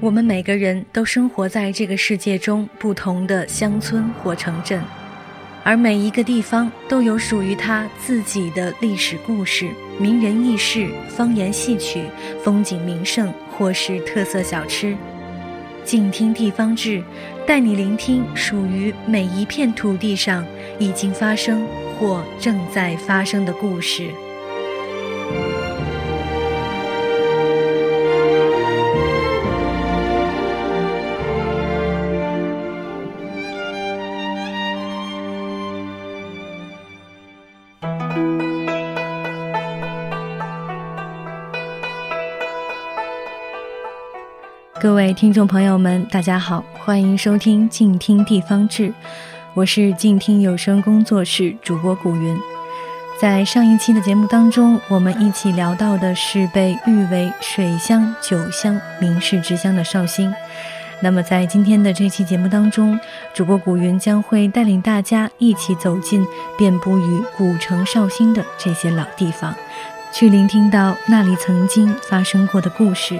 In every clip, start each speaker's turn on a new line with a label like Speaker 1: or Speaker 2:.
Speaker 1: 我们每个人都生活在这个世界中不同的乡村或城镇，而每一个地方都有属于它自己的历史故事、名人轶事、方言戏曲、风景名胜或是特色小吃。静听地方志，带你聆听属于每一片土地上已经发生或正在发生的故事。各位听众朋友们，大家好，欢迎收听静听地方志，我是静听有声工作室主播古云。在上一期的节目当中，我们一起聊到的是被誉为水乡、酒乡、名士之乡的绍兴。那么在今天的这期节目当中，主播古云将会带领大家一起走进遍布于古城绍兴的这些老地方，去聆听到那里曾经发生过的故事。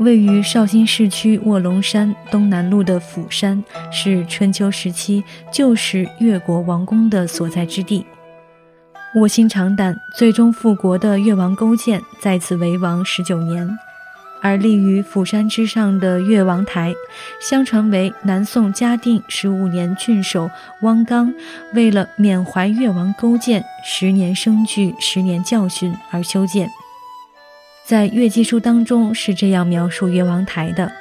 Speaker 1: 位于绍兴市区卧龙山东南路的釜山，是春秋时期旧时越国王宫的所在之地。卧薪尝胆，最终复国的越王勾践在此为王十九年，而立于釜山之上的越王台，相传为南宋嘉定十五年郡守汪纲为了缅怀越王勾践十年生聚、十年教训而修建。在《月记书》当中是这样描述越王台的：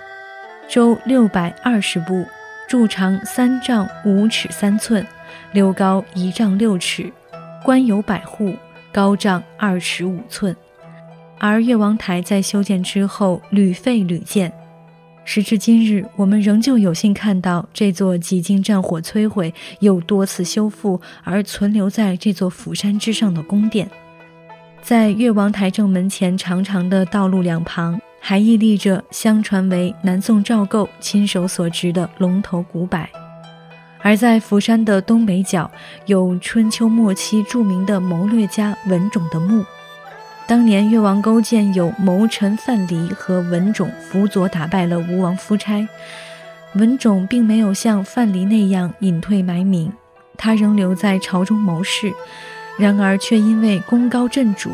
Speaker 1: 周六百二十步，柱长三丈五尺三寸，六高一丈六尺，官有百户，高丈二尺五寸。而越王台在修建之后屡废屡建，时至今日，我们仍旧有幸看到这座几经战火摧毁又多次修复而存留在这座釜山之上的宫殿。在越王台正门前长长的道路两旁，还屹立着相传为南宋赵构亲手所植的龙头古柏；而在釜山的东北角，有春秋末期著名的谋略家文种的墓。当年越王勾践有谋臣范蠡和文种辅佐打败了吴王夫差，文种并没有像范蠡那样隐退埋名，他仍留在朝中谋事。然而，却因为功高震主，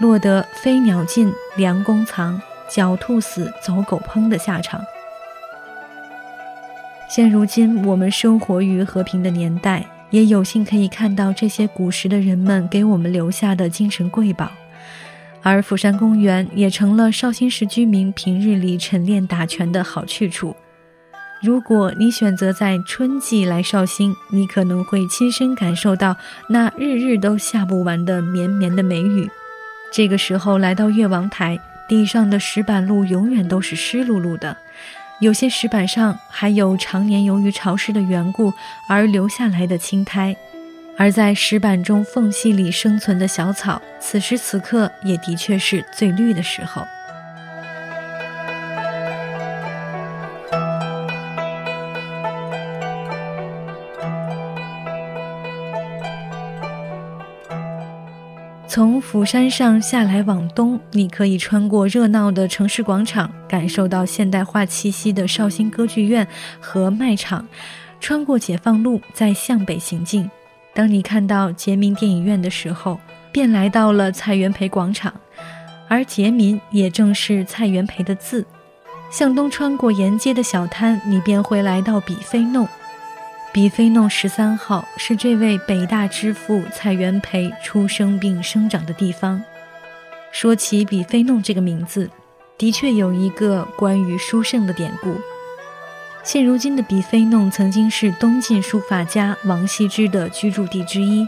Speaker 1: 落得飞鸟尽，良弓藏；狡兔死，走狗烹的下场。现如今，我们生活于和平的年代，也有幸可以看到这些古时的人们给我们留下的精神瑰宝，而釜山公园也成了绍兴市居民平日里晨练打拳的好去处。如果你选择在春季来绍兴，你可能会亲身感受到那日日都下不完的绵绵的梅雨。这个时候来到越王台，地上的石板路永远都是湿漉漉的，有些石板上还有常年由于潮湿的缘故而留下来的青苔。而在石板中缝隙里生存的小草，此时此刻也的确是最绿的时候。从釜山上下来往东，你可以穿过热闹的城市广场，感受到现代化气息的绍兴歌剧院和卖场；穿过解放路，再向北行进。当你看到杰民电影院的时候，便来到了蔡元培广场，而杰民也正是蔡元培的字。向东穿过沿街的小摊，你便会来到比菲弄。比菲弄十三号是这位北大之父蔡元培出生并生长的地方。说起比菲弄这个名字，的确有一个关于书圣的典故。现如今的比菲弄曾经是东晋书法家王羲之的居住地之一，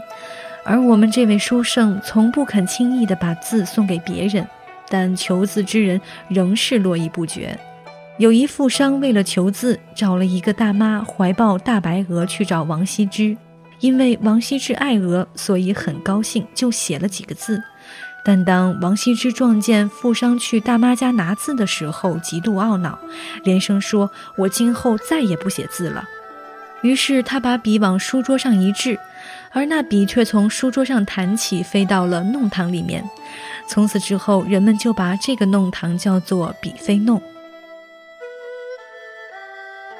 Speaker 1: 而我们这位书圣从不肯轻易地把字送给别人，但求字之人仍是络绎不绝。有一富商为了求字，找了一个大妈怀抱大白鹅去找王羲之。因为王羲之爱鹅，所以很高兴，就写了几个字。但当王羲之撞见富商去大妈家拿字的时候，极度懊恼，连声说：“我今后再也不写字了。”于是他把笔往书桌上一掷，而那笔却从书桌上弹起，飞到了弄堂里面。从此之后，人们就把这个弄堂叫做比菲弄。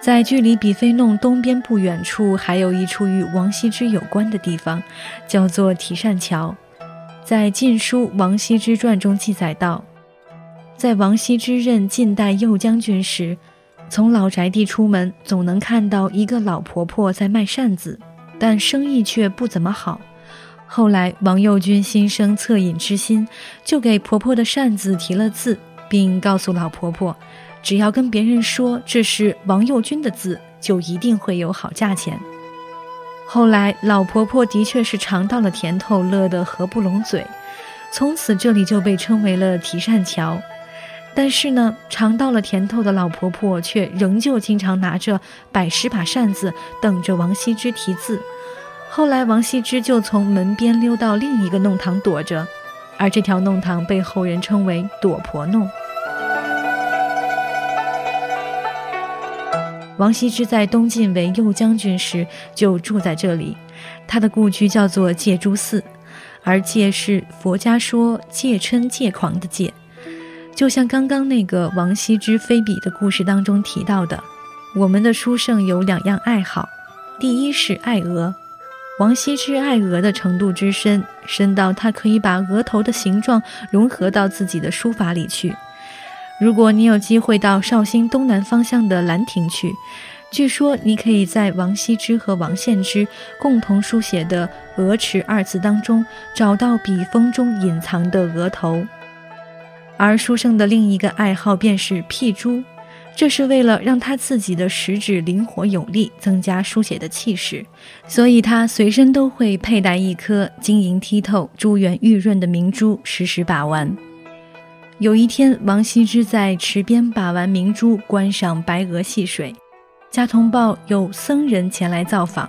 Speaker 1: 在距离比菲弄东边不远处，还有一处与王羲之有关的地方，叫做提善桥。在《晋书·王羲之传》中记载道，在王羲之任晋代右将军时，从老宅地出门，总能看到一个老婆婆在卖扇子，但生意却不怎么好。后来王右军心生恻隐之心，就给婆婆的扇子题了字，并告诉老婆婆。只要跟别人说这是王右军的字，就一定会有好价钱。后来老婆婆的确是尝到了甜头，乐得合不拢嘴，从此这里就被称为了提善桥。但是呢，尝到了甜头的老婆婆却仍旧经常拿着百十把扇子等着王羲之题字。后来王羲之就从门边溜到另一个弄堂躲着，而这条弄堂被后人称为躲婆弄。王羲之在东晋为右将军时就住在这里，他的故居叫做戒珠寺，而戒是佛家说戒嗔戒狂的戒，就像刚刚那个王羲之飞笔的故事当中提到的，我们的书圣有两样爱好，第一是爱鹅，王羲之爱鹅的程度之深，深到他可以把额头的形状融合到自己的书法里去。如果你有机会到绍兴东南方向的兰亭去，据说你可以在王羲之和王献之共同书写的“鹅池”二字当中找到笔锋中隐藏的额头。而书生的另一个爱好便是辟珠，这是为了让他自己的食指灵活有力，增加书写的气势，所以他随身都会佩戴一颗晶莹剔透、珠圆玉润的明珠，时时把玩。有一天，王羲之在池边把玩明珠，观赏白鹅戏水。家童报有僧人前来造访，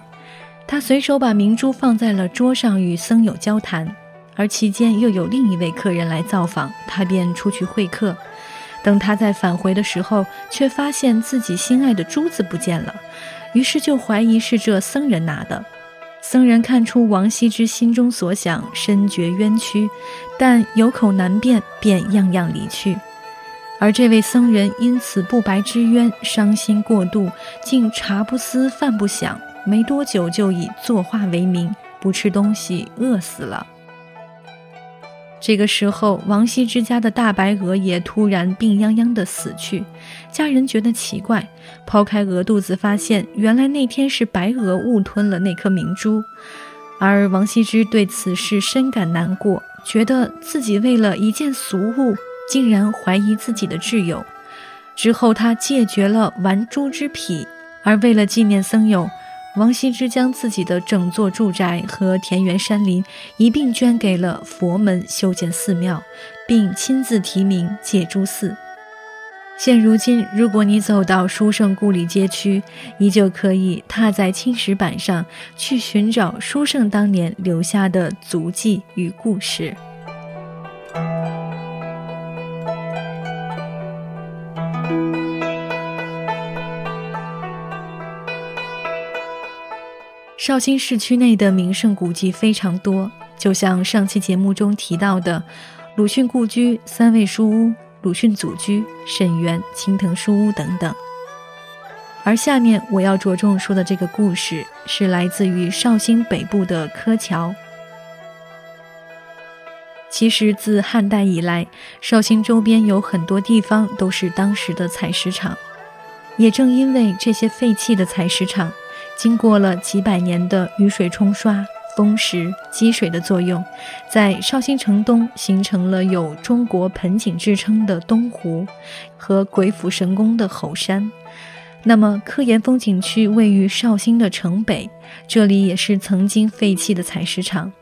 Speaker 1: 他随手把明珠放在了桌上，与僧友交谈。而期间又有另一位客人来造访，他便出去会客。等他在返回的时候，却发现自己心爱的珠子不见了，于是就怀疑是这僧人拿的。僧人看出王羲之心中所想，深觉冤屈，但有口难辩，便样样离去。而这位僧人因此不白之冤，伤心过度，竟茶不思饭不想，没多久就以作画为名，不吃东西，饿死了。这个时候，王羲之家的大白鹅也突然病殃殃的死去，家人觉得奇怪，抛开鹅肚子，发现原来那天是白鹅误吞了那颗明珠，而王羲之对此事深感难过，觉得自己为了一件俗物，竟然怀疑自己的挚友。之后，他戒绝了玩珠之癖，而为了纪念僧友。王羲之将自己的整座住宅和田园山林一并捐给了佛门修建寺庙，并亲自题名戒珠寺。现如今，如果你走到书圣故里街区，依旧可以踏在青石板上去寻找书圣当年留下的足迹与故事。绍兴市区内的名胜古迹非常多，就像上期节目中提到的鲁迅故居、三味书屋、鲁迅祖居、沈园、青藤书屋等等。而下面我要着重说的这个故事，是来自于绍兴北部的柯桥。其实自汉代以来，绍兴周边有很多地方都是当时的采石场，也正因为这些废弃的采石场。经过了几百年的雨水冲刷、风蚀、积水的作用，在绍兴城东形成了有“中国盆景”之称的东湖和鬼斧神工的吼山。那么，科研风景区位于绍兴的城北，这里也是曾经废弃的采石场。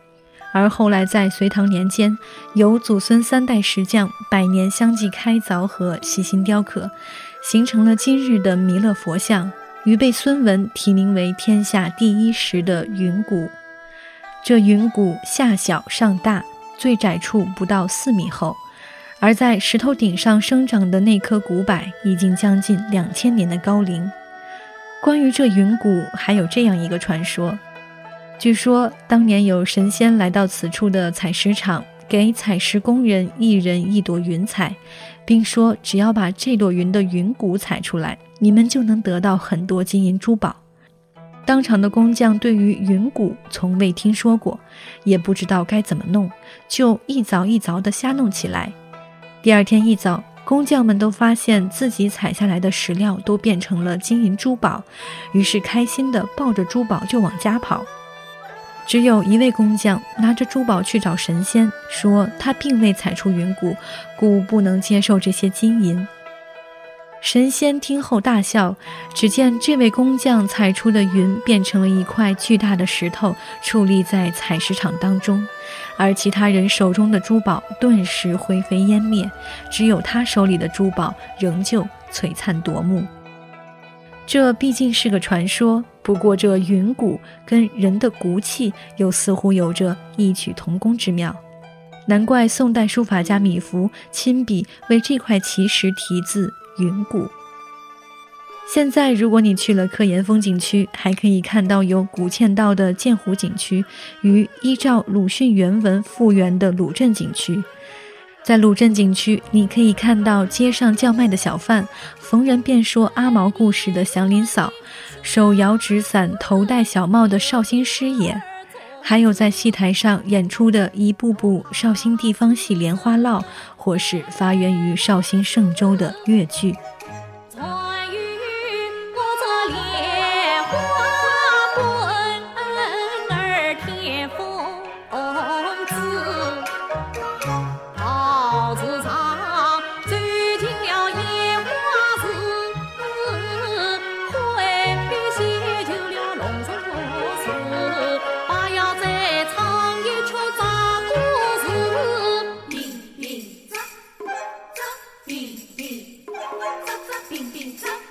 Speaker 1: 而后来在隋唐年间，由祖孙三代石匠百年相继开凿和细心雕刻，形成了今日的弥勒佛像。于被孙文提名为天下第一石的云谷，这云谷下小上大，最窄处不到四米厚，而在石头顶上生长的那棵古柏已经将近两千年的高龄。关于这云谷，还有这样一个传说：据说当年有神仙来到此处的采石场，给采石工人一人一朵云彩，并说只要把这朵云的云谷采出来，你们就能得到很多金银珠宝。当场的工匠对于云谷从未听说过，也不知道该怎么弄，就一凿一凿地瞎弄起来。第二天一早。工匠们都发现自己采下来的石料都变成了金银珠宝，于是开心地抱着珠宝就往家跑。只有一位工匠拿着珠宝去找神仙，说他并未采出云谷，故不能接受这些金银。神仙听后大笑，只见这位工匠采出的云变成了一块巨大的石头，矗立在采石场当中，而其他人手中的珠宝顿时灰飞烟灭，只有他手里的珠宝仍旧璀璨夺目。这毕竟是个传说，不过这云骨跟人的骨气又似乎有着异曲同工之妙，难怪宋代书法家米芾亲笔为这块奇石题字。云谷。现在，如果你去了科研风景区，还可以看到有古嵌道的鉴湖景区与依照鲁迅原文复原的鲁镇景区。在鲁镇景区，你可以看到街上叫卖的小贩，逢人便说阿毛故事的祥林嫂，手摇纸伞、头戴小帽的绍兴师爷。还有在戏台上演出的一部部绍兴地方戏莲花落，或是发源于绍兴嵊州的越剧。饼饼铛。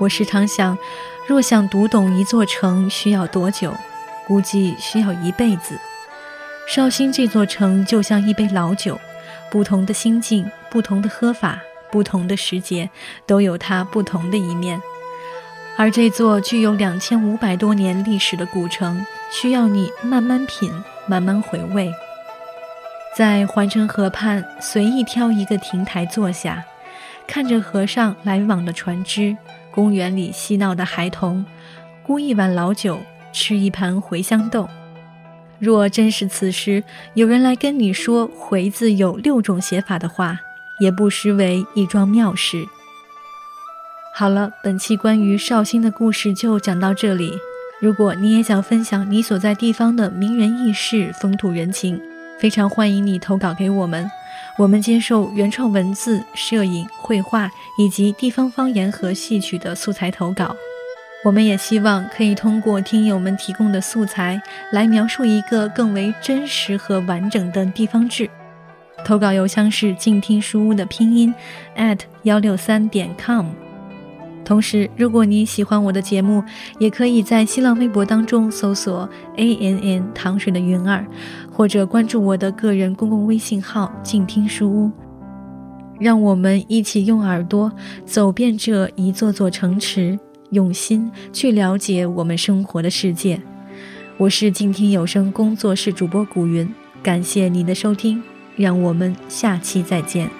Speaker 1: 我时常想，若想读懂一座城，需要多久？估计需要一辈子。绍兴这座城就像一杯老酒，不同的心境、不同的喝法、不同的时节，都有它不同的一面。而这座具有两千五百多年历史的古城，需要你慢慢品、慢慢回味。在环城河畔，随意挑一个亭台坐下，看着河上来往的船只。公园里嬉闹的孩童，沽一碗老酒，吃一盘茴香豆。若真是此时有人来跟你说“回”字有六种写法的话，也不失为一桩妙事。好了，本期关于绍兴的故事就讲到这里。如果你也想分享你所在地方的名人轶事、风土人情，非常欢迎你投稿给我们。我们接受原创文字、摄影、绘画以及地方方言和戏曲的素材投稿。我们也希望可以通过听友们提供的素材来描述一个更为真实和完整的地方志。投稿邮箱是静听书屋的拼音 at 幺六三点 com。同时，如果你喜欢我的节目，也可以在新浪微博当中搜索 a n n 糖水的云儿，或者关注我的个人公共微信号“静听书屋”。让我们一起用耳朵走遍这一座座城池，用心去了解我们生活的世界。我是静听有声工作室主播古云，感谢您的收听，让我们下期再见。